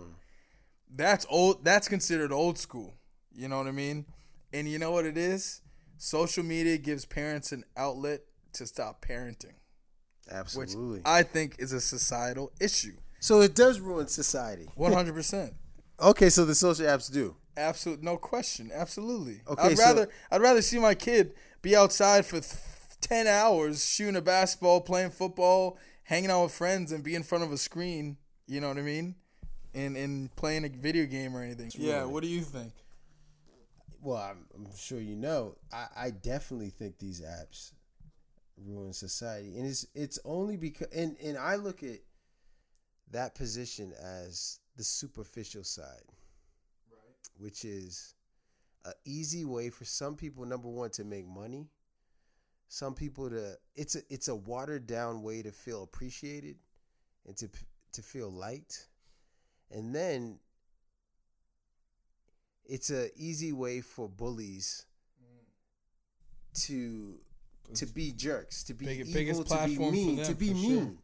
that's old. That's considered old school. You know what I mean? And you know what it is? Social media gives parents an outlet to stop parenting, which Absolutely. I think is a societal issue. so it does ruin society. One hundred percent. Okay, so the social apps do. Absolute, no question. Absolutely. Okay, I'd so- rather I'd rather see my kid be outside for th- ten hours shooting a basketball, playing football, hanging out with friends, and be in front of a screen. You know what I mean? And and playing a video game or anything. Yeah. What do you think? Well, I'm, I'm sure you know. I, I definitely think these apps ruin society, and it's it's only because and and I look at that position as the superficial side, right? which is a easy way for some people. Number one, to make money. Some people to it's a it's a watered down way to feel appreciated and to to feel liked, and then it's a easy way for bullies mm. to to be jerks, to be Big- evil, biggest to be mean, them, to be mean, sure.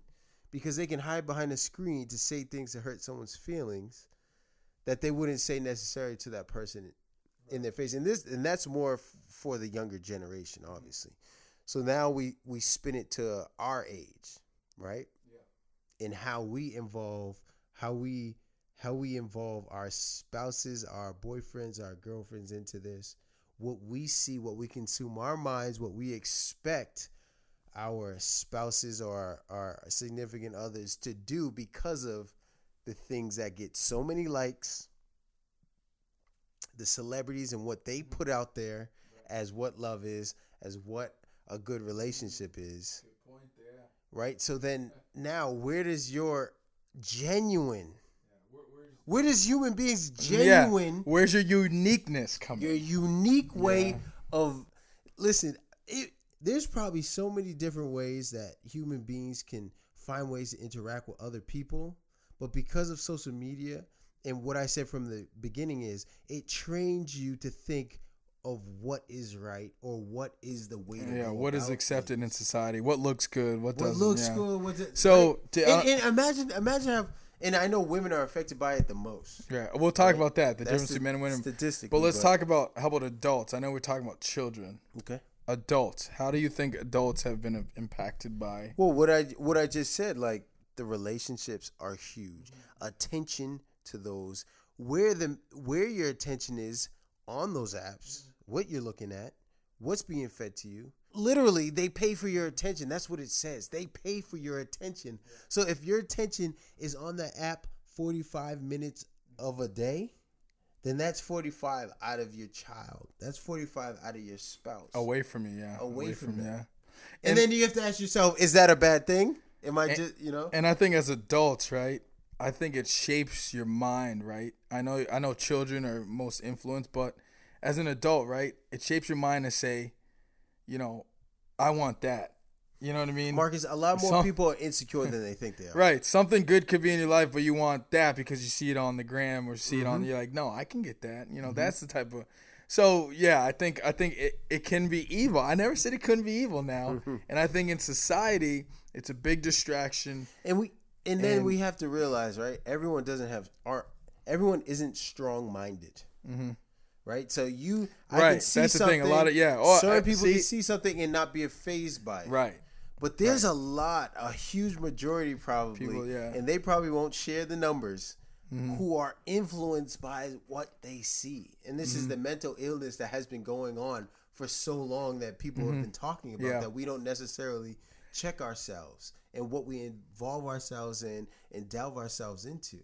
because they can hide behind a screen to say things that hurt someone's feelings that they wouldn't say necessarily to that person in their face. And this and that's more f- for the younger generation, obviously. So now we we spin it to our age, right? Yeah. And how we involve how we how we involve our spouses, our boyfriends, our girlfriends into this. what we see, what we consume, our minds, what we expect our spouses or our significant others to do because of the things that get so many likes, the celebrities and what they put out there as what love is, as what a good relationship is. Good point there. Right? So then now where does your genuine Where, does human beings yeah. genuine Where's your uniqueness coming? your unique way Yeah. of listen it, there's probably so many different ways that human beings can find ways to interact with other people but because of social media and what i said from the beginning is it trains you to think of what is right or what is the way to yeah. What is accepted things. in society? What looks good? What what doesn't? looks yeah. good what's it So, right? to- uh, and, and imagine imagine how and i know women are affected by it the most Yeah, we'll talk Right. about that. The That's difference the- between men and women. statistically But let's talk about how about adults? I know we're talking about children. okay Adults. How do you think adults have been impacted by? Well, what I what I just said, like the relationships are huge. Attention to those where the where your attention is on those apps, what you're looking at, what's being fed to you. Literally, they pay for your attention. That's what it says. They pay for your attention. So if your attention is on the app 45 minutes of a day, then that's 45 out of your child. That's 45 out of your spouse. Away from you, yeah. Away from you, them. yeah. and, and- then you have to ask yourself, is that a bad thing? Am I just, you know? And I think as adults, right? I think it shapes your mind, right? I know I know children are most influenced, but as an adult, right? It shapes your mind to say, you know, I want that. You know what I mean? Marcus, a lot more Some- people are insecure than they think they are. Right. Something good could be in your life, but you want that because you see it on the gram or see it Mm-hmm. on you're like, no, I can get that. You know, that's the type of so yeah, I think I think it, it can be evil. I never said it couldn't be evil now. Mm-hmm. And I think in society it's a big distraction. And we and then And- we have to realize, right? Everyone doesn't have our Everyone isn't strong minded. Right. So you, I can Mm-hmm. Right, see that's the something. thing, a lot of- yeah, oh, certain I- people see- can see something and not be fazed by it. Right. But there's a lot, a huge majority probably, People, yeah. Mm-hmm. and they probably won't share the numbers, who are influenced by what they see. And this Mm-hmm. is the mental illness that has been going on for so long that people have been talking about Mm-hmm. Yeah. that we don't necessarily check ourselves and what we involve ourselves in and delve ourselves into.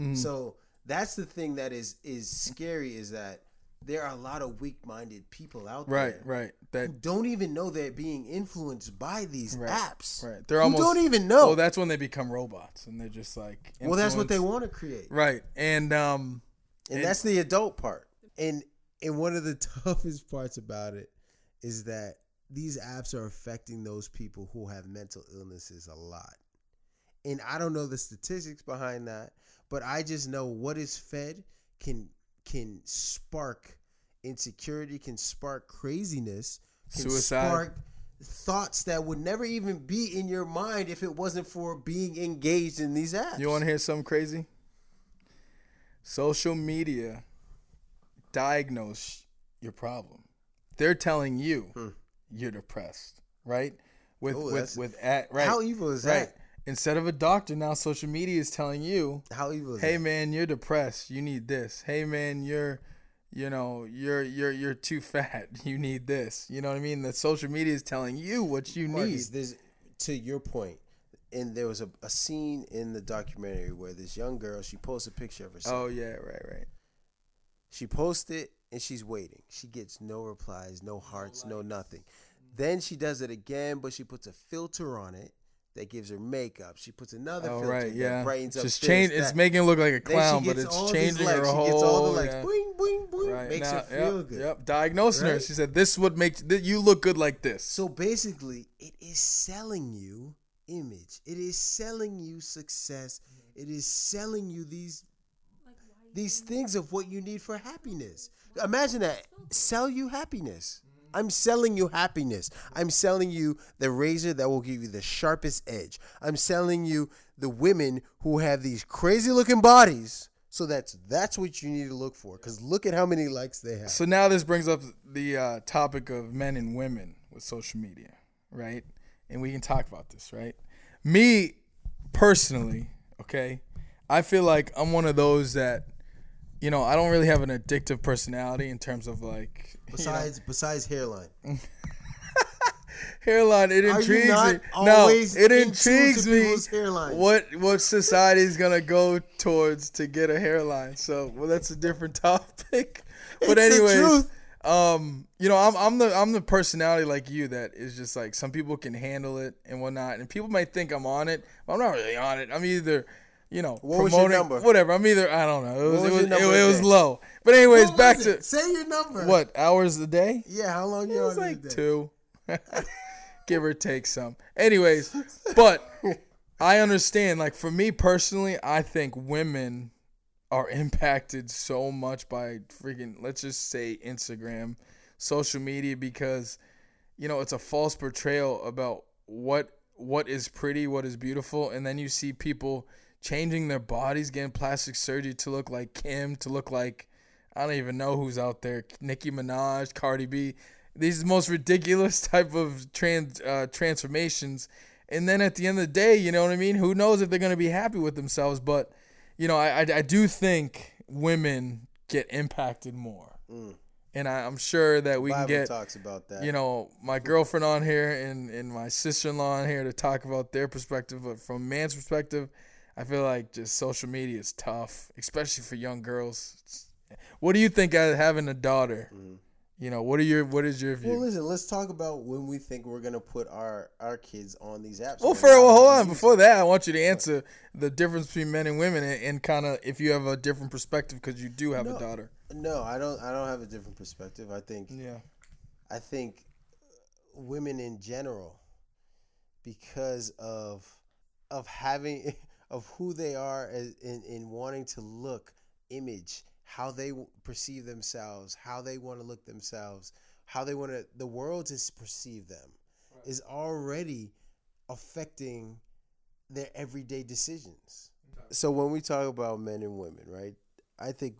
Mm-hmm. So that's the thing that is is scary is that there are a lot of weak-minded people out Right, there right. Right, that who don't even know they're being influenced by these Right, apps. right. They're almost don't even know. Well, that's when they become robots and they're just like Well, that's what they want to create, Right. And um and, And- that's the adult part. And and one of the toughest parts about it is that these apps are affecting those people who have mental illnesses a lot. And I don't know the statistics behind that, but I just know what is fed can can spark insecurity, can spark craziness, can Suicide. spark thoughts that would never even be in your mind if it wasn't for being engaged in these apps. You want to hear something crazy? Social media diagnose your problem. They're telling you you're depressed, right? With Hmm. Oh, with with at right. How evil is right. that? Instead of a doctor, now social media is telling you, How evil is "Hey that? man, you're depressed. You need this. Hey man, you're you know, you're you're you're too fat. You need this. You know what I mean? The social media is telling you what you need. Marcus, there's to your point, and there was a, a scene in the documentary where this young girl she posts a picture of herself. Oh yeah, right, right. She posts it and she's waiting. She gets no replies, no hearts, no nothing. Then she does it again, but she puts a filter on it that gives her makeup. She puts another Oh filter right, that yeah. brightens up. Just this, change. It's making it look like a clown, but it's all these changing her likes. whole. She gets all the likes. yeah. Boing, boing, boing. Right, Makes now- her feel yep, good. Yep, diagnosing her. She said, "This would make th- you look good like this." So basically, it is selling you image. It is selling you success. It is selling you these these things of what you need for happiness. Imagine that. Sell you happiness. I'm selling you happiness. I'm selling you the razor that will give you the sharpest edge. I'm selling you the women who have these crazy looking bodies. So that's that's what you need to look for. Cause look at how many likes they have. So now this brings up the uh, topic of men and women with social media, right? And we can talk about this, right? Me personally, okay, I feel like I'm one of those that you know, I don't really have an addictive personality in terms of like you know, Besides, besides hairline. hairline. It intrigues me. No, it intrigues me. What what society is gonna go towards to get a hairline? So well, that's a different topic. But anyways, um, you know, I'm I'm the I'm the personality like you that is just like some people can handle it and whatnot, and people might think I'm on it. But I'm not really on it. I'm either. You know, What was your number? whatever. I'm either I don't know. It was was it was, it, it was low. But anyways, What back to? Say your number. what hours a day? Yeah, how long It you was on like two, give or take some. Anyways, but I understand. Like for me personally, I think women are impacted so much by freaking let's just say Instagram, social media because you know it's a false portrayal about what what is pretty, what is beautiful, and then you see people changing their bodies, getting plastic surgery to look like Kim, to look like I don't even know who's out there, Nicki Minaj, Cardi B. These most ridiculous type of trans uh, transformations. And then at the end of the day, you know what I mean? Who knows if they're going to be happy with themselves? But, you know, I, I, I do think women get impacted more. And I, I'm sure that we Bible can get talks about that. you know, my girlfriend on here and, and my sister in law on here to talk about their perspective. But from man's perspective, I feel like just social media is tough, especially for young girls. It's- What do you think of having a daughter? Mm-hmm. You know, what are your what is your view? Well, listen. Let's talk about when we think we're gonna put our our kids on these apps. Well, for well, hold on. Before that, I want you to answer the difference between men and women, and, and kind of if you have a different perspective because you do have No. a daughter. No, I don't. I don't have a different perspective. I think. Yeah. I think women in general, because of of having of who they are as, in in wanting to look, image, how they perceive themselves, how they want to look themselves, how they want to the world to perceive them, is already affecting their everyday decisions. So when we talk about men and women, right? I think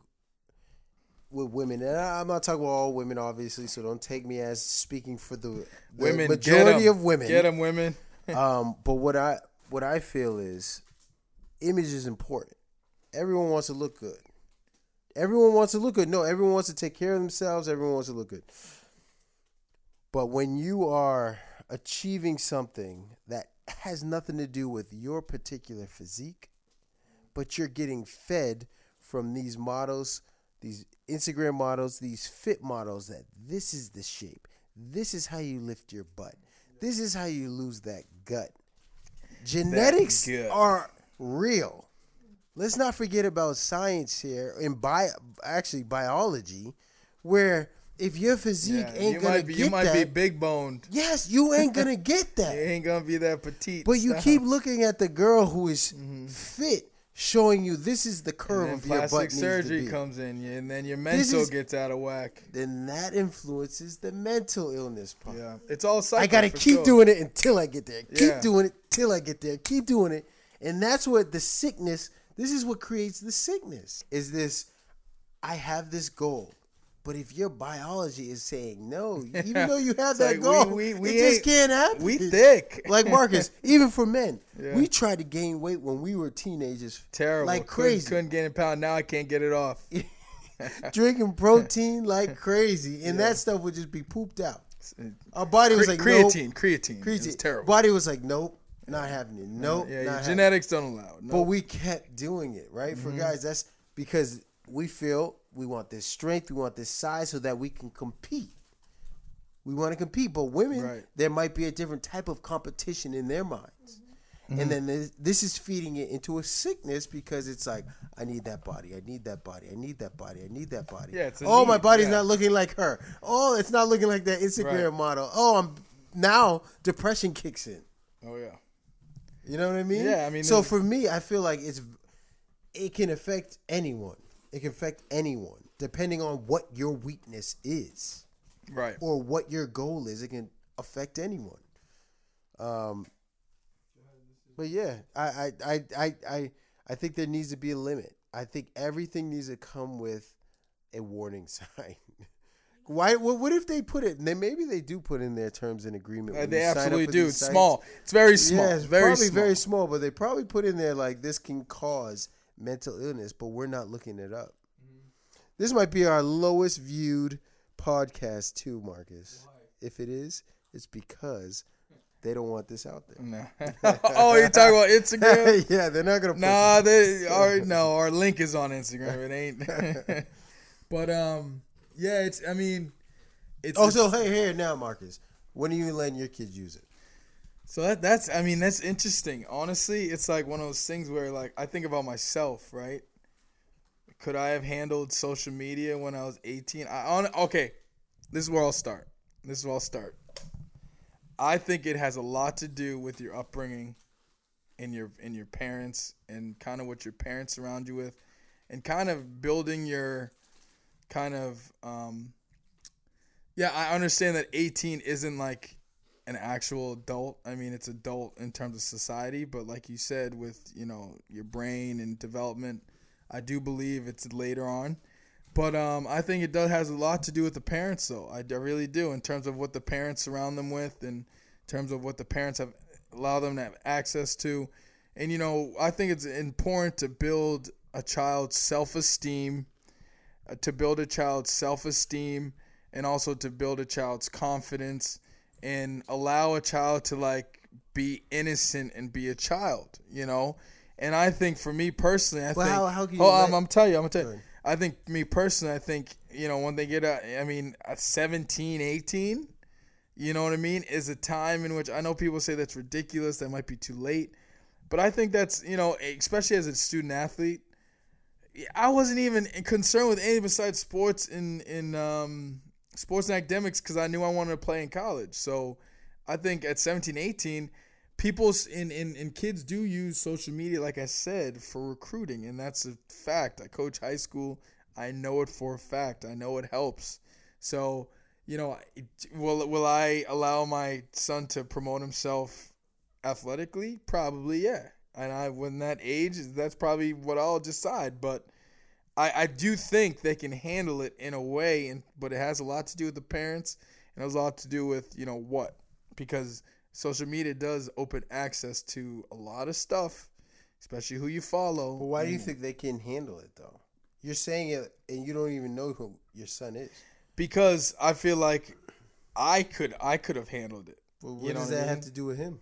with women, and I- I'm not talking about all women, obviously. So don't take me as speaking for the, the Women, majority get 'em. of women. Get them, women. Um, but what I what I feel is, image is important. Everyone wants to look good. Everyone wants to look good. No, everyone wants to take care of themselves. Everyone wants to look good. But when you are achieving something that has nothing to do with your particular physique, but you're getting fed from these models, these Instagram models, these fit models that this is the shape. This is how you lift your butt. This is how you lose that gut. Genetics gut. are real. Let's not forget about science here and bio, actually biology, where if your physique Yeah, ain't you gonna might be get you might that, be big boned. yes, you ain't gonna get that. You ain't gonna be that petite. But you Stop. keep looking at the girl who is mm-hmm. fit, showing you this is the curve of your butt plastic surgery comes in, and then your mental is- gets out of whack. Then that influences the mental illness part. Yeah, it's all. I gotta keep sure. doing it until I get there. Keep Yeah. doing it till I get there. Keep doing it, and that's what the sickness. This is what creates the sickness. Is this? I have this goal. But if your biology is saying no, even though you have that like, goal, we- we- we it just can't happen. We thick. like Marcus, even for men, Yeah. we tried to gain weight when we were teenagers. Terrible. like Couldn't- crazy. Couldn't, get in pound. Now I can't get it off. Drinking protein like crazy, and that stuff would just be pooped out. Uh, Our body was like creatine, nope. creatine, creatine. It's terrible. Body was like nope, not happening. Nope, yeah, not your happening. genetics don't allow it. No. But we kept doing it, right? Mm-hmm. For guys, that's because we feel we want this strength, we want this size so that we can compete. We want to compete, but women, Right. there might be a different type of competition in their minds. Mm-hmm. And then this, this is feeding it into a sickness because it's like, I need that body, I need that body, I need that body, I need that body. Yeah, oh, my body's yeah. not looking like her. Oh, it's not looking like that Instagram Right. model. Oh, I'm now depression kicks in. oh yeah. You know what I mean? Yeah, I mean, So for me, I feel like it's it can affect anyone. It can affect anyone depending on what your weakness is Right. or what your goal is. It can affect anyone. Um. But yeah, I I I I I, I think there needs to be a limit. I think everything needs to come with a warning sign. Why? What, what if they put it? Then maybe they do put in their terms and agreement. Uh, they absolutely do. It's sites. small. It's very small. Yeah, it's very probably small. very small, but they probably put in there like this can cause mental illness, but we're not looking it up. This might be our lowest viewed podcast too, Marcus. If it is, it's because they don't want this out there. No. oh, you're talking about Instagram? yeah, they're not gonna. Nah, it. they our no, our link is on Instagram. It ain't. but um, yeah, it's. I mean, it's. Oh, so it's- hey, here now, Marcus. When are you letting your kids use it? So that that's I mean that's interesting. Honestly, it's like one of those things where like I think about myself, right? Could I have handled social media when I was 18? I on okay. This is where I'll start. This is where I'll start. I think it has a lot to do with your upbringing and your and your parents and kind of what your parents surround you with and kind of building your kind of um yeah, I understand that 18 isn't like an actual adult. I mean, it's adult in terms of society, but like you said, with you know your brain and development, I do believe it's later on. But um, I think it does has a lot to do with the parents, though. I really do in terms of what the parents surround them with, and in terms of what the parents have allow them to have access to. And you know, I think it's important to build a child's self-esteem, uh, to build a child's self-esteem, and also to build a child's confidence and allow a child to like be innocent and be a child, you know. And I think for me personally, I Well, think. how- how can you oh, I'm, I'm telling you, I'm gonna tell you. I think me personally, I think you know when they get out. I mean, at 17, 18, you know what I mean, is a time in which I know people say that's ridiculous. That might be too late, but I think that's you know, especially as a student athlete. I wasn't even concerned with anything besides sports in in um, sports and academics because I knew I wanted to play in college. So I think at 17, 18, people in, in, kids do use social media, like I said, for recruiting, and that's a fact. I coach high school. I know it for a fact. I know it helps. So you know, will will I allow my son to promote himself athletically? Probably, yeah. And I, when that age, that's probably what I'll decide. But I, I do think they can handle it in a way, and but it has a lot to do with the parents, and it has a lot to do with you know what, because social media does open access to a lot of stuff, especially who you follow. But why do you think they can handle it though? You're saying it, and you don't even know who your son is. Because I feel like I could I could have handled it. Well, what You know does what I that have to do with him?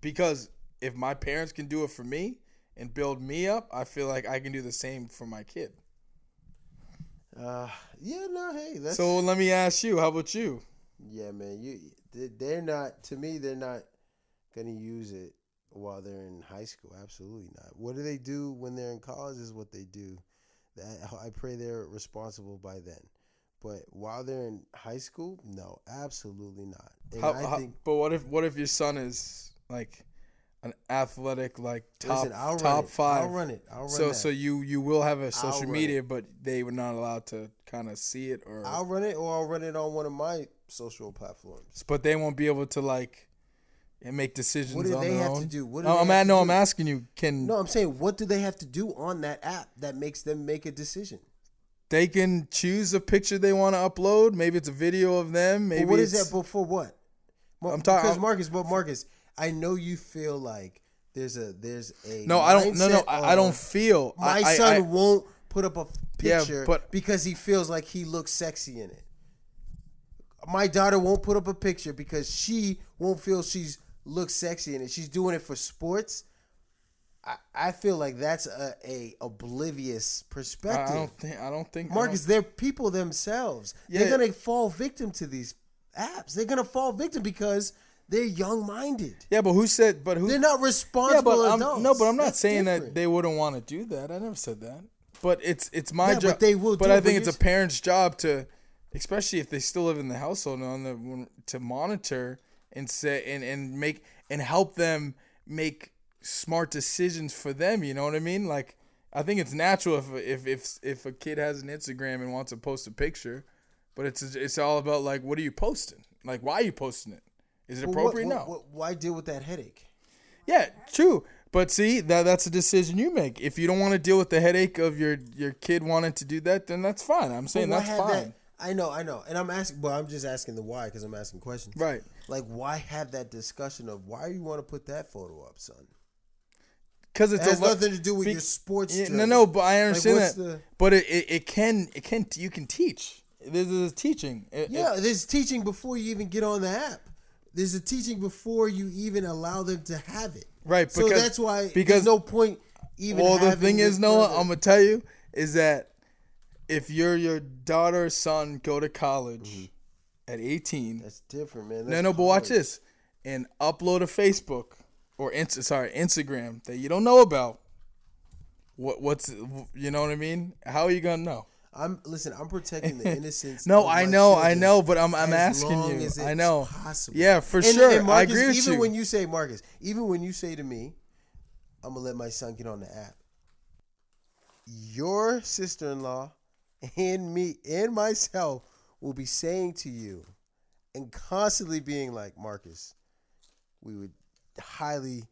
Because if my parents can do it for me and build me up, I feel like I can do the same for my kid. Uh, yeah, no, hey, that's So let me ask you, how about you? yeah, man. You, they- they're not. To me, they're not gonna use it while they're in high school. Absolutely not. What do they do when they're in college? Is what they do. That I pray they're responsible by then. But while they're in high school, no, absolutely not. And How, I how- think but what if what if your son is like an athletic like top listen, I'll top five? I'll run it. I'll run so that. so you you will have a social media, but they were not allowed to kind of see it or. I'll run it, or I'll run it on one of my social platforms. but they won't be able to like and make decisions What do on they have own. to do? What do No, they I'm have at, to no, I'm asking you. Can No, I'm saying, what do they have to do on that app that makes them make a decision? they can choose a picture they want to upload? Maybe it's a video of them. Maybe But what is that for what? I'm talking- because Marcus, but Marcus, I know you feel like there's a there's a No, I don't. No, no, I, I don't feel. My I, son I- won't put up a Yeah, picture but- because he feels like he looks sexy in it. My daughter won't put up a picture because she won't feel she's looks sexy in it. She's doing it for sports. I, I feel like that's a, a oblivious perspective. I don't think. I don't think. Marcus, don't- they're people themselves. Yeah. They're gonna fall victim to these apps. They're gonna fall victim because they're young minded. Yeah, but who said? But who? They're not yeah, responsible but I'm, adults. no, but I'm not That's saying that they wouldn't want to do that. I never said that. But it's it's my Yeah, job. but they will But I think but it's a parent's job to, especially if they still live in the household, on the to monitor and say and and make and help them make smart decisions for them. You know what I mean? Like I think it's natural if if if if a kid has an Instagram and wants to post a picture, but it's it's all about like what are you posting? Like why are you posting it? Is it But what- appropriate? what- no. what- why deal with that headache? Yeah, true. But see, that that's a decision you make. If you don't want to deal with the headache of your your kid wanting to do that, then that's fine. I'm saying that's fine. that- I know, I know, and I'm asking, but I'm just asking the why because I'm asking questions. Right. Like, why have that discussion of why you want to put that photo up, son? because It it's has a nothing to do with be- your sports. Yeah, no, no, but I understand what's that. the- But it, it, it can it can you can teach. There's, there's teaching. It- it- Yeah, there's teaching before you even get on the app. There's a teaching before you even allow them to have it. Right, So that's why because- there's no point even. well, the thing is, Noah. I'm gonna tell you is that if you're your daughter or son go to college Mm-hmm. at 18, that's different, man. no, That's no, but watch this and upload a Facebook or Insta, sorry, Instagram that you don't know about. What what's you know what I mean? How are you gonna know? I'm listen. I'm protecting the innocence. No, I know, I know, but I'm I'm asking you. I know. possible. Yeah, for And- sure. and I agree with even you. when you say Marcus, even when you say to me, "I'm gonna let my son get on the app," your sister-in-law and me and myself will be saying to you, and constantly being like, "Marcus, we would highly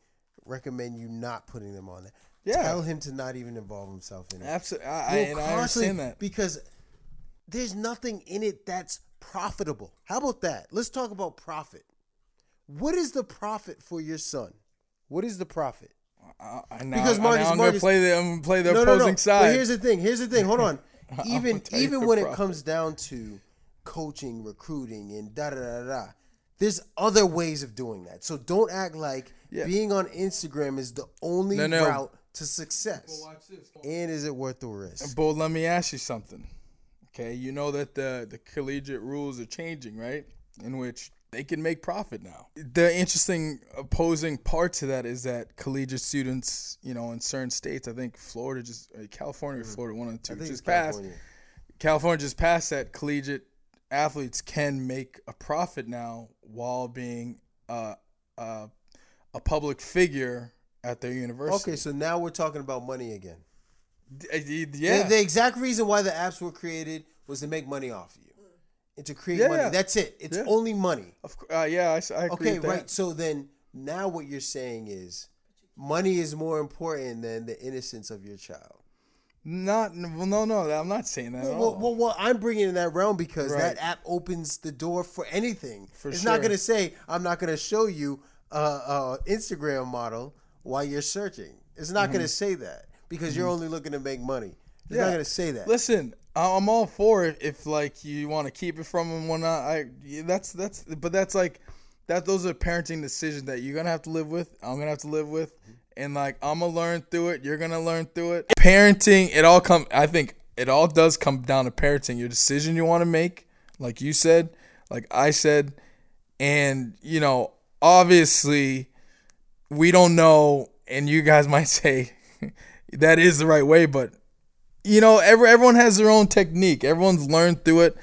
recommend you not putting them on that. Yeah. Tell him to not even involve himself in it." Absolutely, I, I, We'll and I understand that. because there's nothing in it that's profitable. How about that? Let's talk about profit. What is the profit for your son? What is the profit? I, I, now, Because Marcus- I'm Marcus- gonna play the I'm gonna play the no, no, opposing no. side. But here's the thing. Here's the thing. Hold on. even even when it comes down to coaching, recruiting, and da da da da, there's other ways of doing that. So don't act like Yeah. being on Instagram is the only No, no. route to success. And is it worth the risk? But let me ask you something. Okay, you know that the the collegiate rules are changing, right? In which they can make profit now. The interesting opposing part to that is that collegiate students, you know, in certain states, I think Florida just uh, California or Florida, one of the two, I think just it's passed. California. California just passed that collegiate athletes can make a profit now while being uh, uh, a public figure at their university. Okay, so now we're talking about money again. D- uh, yeah. The, the exact reason why the apps were created was to make money off of you and to create Yeah, money. That's it. It's Yeah. only money. of course. uh, yeah, I, agree Okay, with that. right. So then now what you're saying is money is more important than the innocence of your child. Not well, no, no. I'm not saying that. at Well, all. well, well, I'm bringing in that realm because Right. that app opens the door for anything. For it's sure. not going to say I'm not going to show you a, a Instagram model while you're searching. It's not going to say that because you're only looking to make money. It's not Mm-hmm. Going to say that. Listen, I- I'm all for it if like you want to keep it from them, whatnot. I that's that's but that's like that. Those are parenting decisions that you're gonna have to live with. I'm gonna have to live with, and like I'm gonna learn through it. You're gonna learn through it. Parenting, it all come. I think it all does come down to parenting. Your decision you want to make, like you said, like I said, and you know, obviously, we don't know, and you guys might say that is the right way, but you know, every, everyone has their own technique. Everyone's learned through it.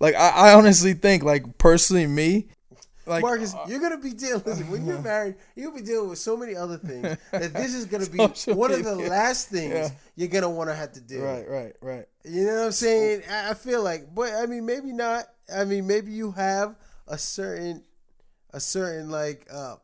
Like I, I honestly think, like personally, me, like Marcus, you're gonna be dealing. Listen, when you're married, you'll be dealing with so many other things that this is gonna be one of the last things Yeah. you're gonna want to have to do. right, right, right. You know what I'm saying? I I feel like, but I mean, maybe not. I mean, maybe you have a certain, a certain like uh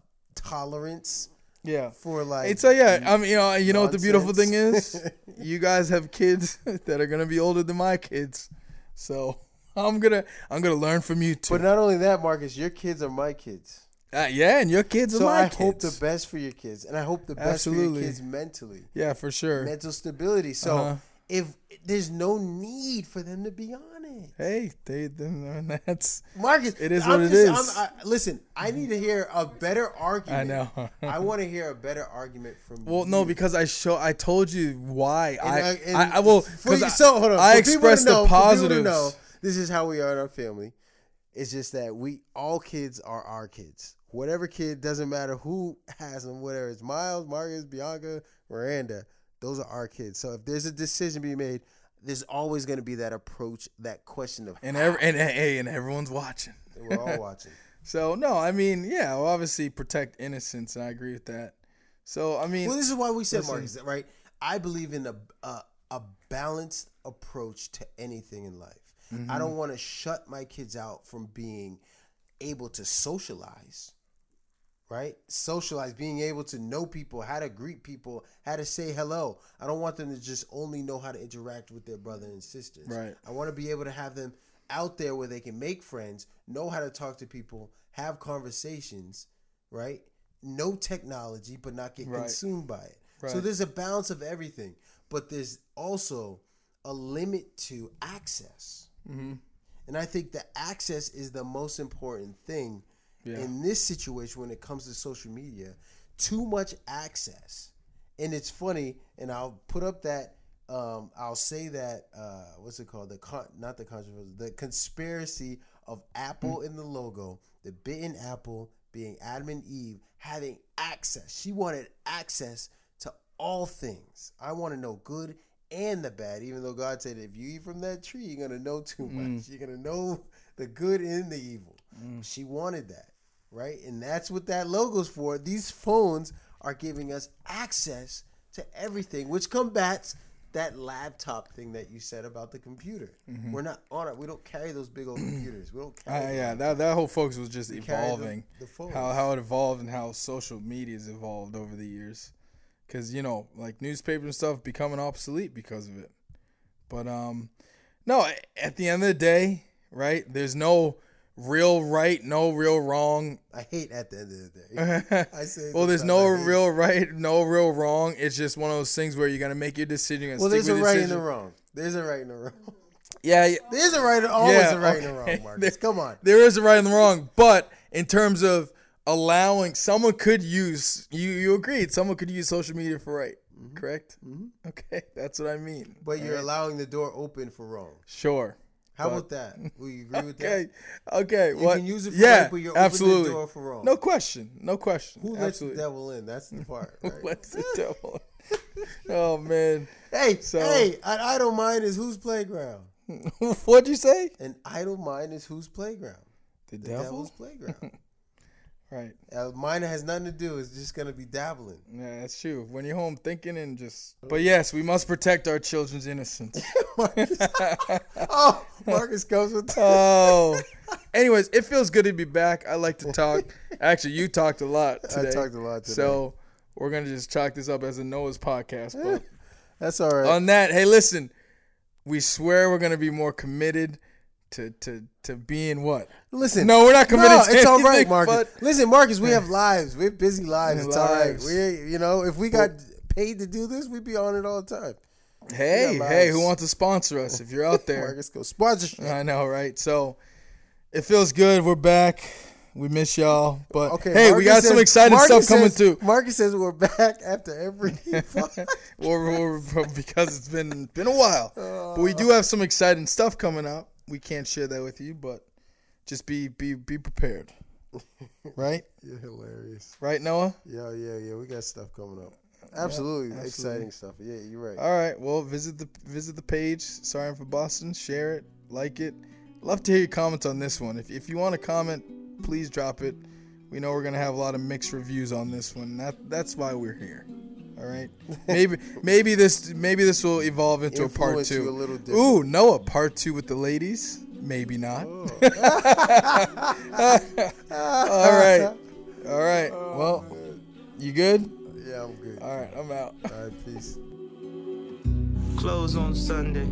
tolerance Yeah. for like. It's a yeah. I mean, you know, you know what the beautiful thing is? you guys have kids that are gonna be older than my kids, so I'm gonna I'm gonna learn from you too. But not only that, Marcus, your kids are my kids. Uh, yeah, and your kids are So my I kids. hope the best for your kids, and I hope the best for your kids mentally, yeah, for sure. mental stability. So Uh-huh. If there's no need for them to be on it, Hey, they, they that's Marcus, It is I'm what it just- is. I'm- I, listen, I need to hear a better argument. I know. I want to hear a better argument from Well, you. no, because I show I told you why I And, uh, and I, I will for because you- I, so hold on. I For people to expressed know- the positives. know, this is how we are in our family. It's just that we all kids are our kids. Whatever kid doesn't matter who has them. Whether it's Miles, Marcus, Bianca, Miranda, those are our kids. So if there's a decision to be made, there's always going to be that approach, that question of and every, and hey, and everyone's watching. we're all watching. So no, I mean, yeah, well, obviously protect innocence, and I agree with that. So I mean, Well, this is why we said, Marcus, right? I believe in a, a a balanced approach to anything in life. Mm-hmm. I don't want to shut my kids out from being able to socialize, right? Socialize, being able to know people, how to greet people, how to say hello. I don't want them to just only know how to interact with their brother and sisters. Right. I want to be able to have them out there where they can make friends, know how to talk to people, have conversations, right? No technology, but not get Right. consumed by it. Right. So there's a balance of everything, but there's also a limit to access. Mm-hmm. And I think the access is the most important thing Yeah. in this situation when it comes to social media. Too much access. And it's funny, and I'll put up that um, I'll say that uh, what's it called? The con- not the controversy, the conspiracy of Apple in the logo, the bitten apple being Adam and Eve having access. She wanted access to all things. I want to know good and the bad, even though God said if you eat from that tree, you're gonna know too much. You're gonna know the good and the evil. She wanted that, right? And that's what that logo's for. These phones are giving us access to everything, which combats that laptop thing that you said about the computer. We're not on it. We don't carry those big old computers. We don't Uh, carry. yeah, that that whole focus was just We the- evolving. the phones. how how it evolved and how social media's evolved over the years. Cause you know, like newspaper and stuff becoming obsolete because of it. But um, no, at the end of the day, right? There's no real right, no real wrong. I hate at the end of the day. I say. well, there's no I hate it. real right, no real wrong. It's just one of those things where you gotta make your decision. Well, stick there's a right and a wrong. There's a right and a wrong. Yeah, yeah, There's a right, always Yeah, a right and a wrong, Marcus. Come on. There is a right and the wrong, but in terms of allowing someone could use you you agreed someone could use social media for right mm-hmm. correct mm-hmm. okay that's what i mean But you're Alright. allowing the door open for wrong. sure How about that? Will you agree with okay that? okay Okay. You what can use it for yeah right, but you're opening the door for wrong. no question no question Who lets absolutely the devil in? That's the part. Right? Let's the devil oh man hey, So- hey, an idle mind is whose playground? what'd you say An idle mind is whose playground? the, The devil devil's playground. Right uh, mind that has nothing to do is just gonna be dabbling. yeah that's true when you're home thinking and just but yes we must protect our children's innocence oh, Marcus comes with Oh. Anyways, it feels good to be back. I like to talk. Actually, you talked a lot I today. talked a lot today. So we're gonna just chalk this up as a Noah's podcast. But That's all right. on that, hey, listen, we swear we're gonna be more committed to to to being what? Listen, No, we're not committed. No, to it's all right, Marcus. but- Listen, Marcus, we have lives. We have busy lives. It's all right. We, you know, if we got paid to do this, we'd be on it all the time. Hey, hey, who wants to sponsor us? If you're out there, Marcus, go sponsorship. I know, right? So it feels good. We're back. We miss y'all, but Okay. hey, we Marcus got some exciting Marcus stuff coming says- too. Marcus says we're back after every. or, or because it's been been a while. But we do uh, have some exciting stuff coming up. We can't share that with you, but just be be be prepared. Right? You're hilarious. Right, Noah? Yeah, yeah, yeah. We got stuff coming up. Absolutely, absolutely. exciting stuff. Yeah, you're right. All right. Well, visit the visit the page. Sorry I'm for Boston. Share it, like it. Love to hear your comments on this one. If if you want to comment, please drop it. We know we're gonna have a lot of mixed reviews on this one. That that's why we're here. All right. Maybe maybe this maybe this will evolve into a part Influence you two. a little. Ooh, Noah, part two with the ladies. Maybe not. Oh. All right. All right. Oh, well, you good? Yeah, I'm good. All right. I'm out. All right, peace. Close on Sunday.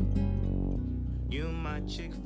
You my Chick fil A.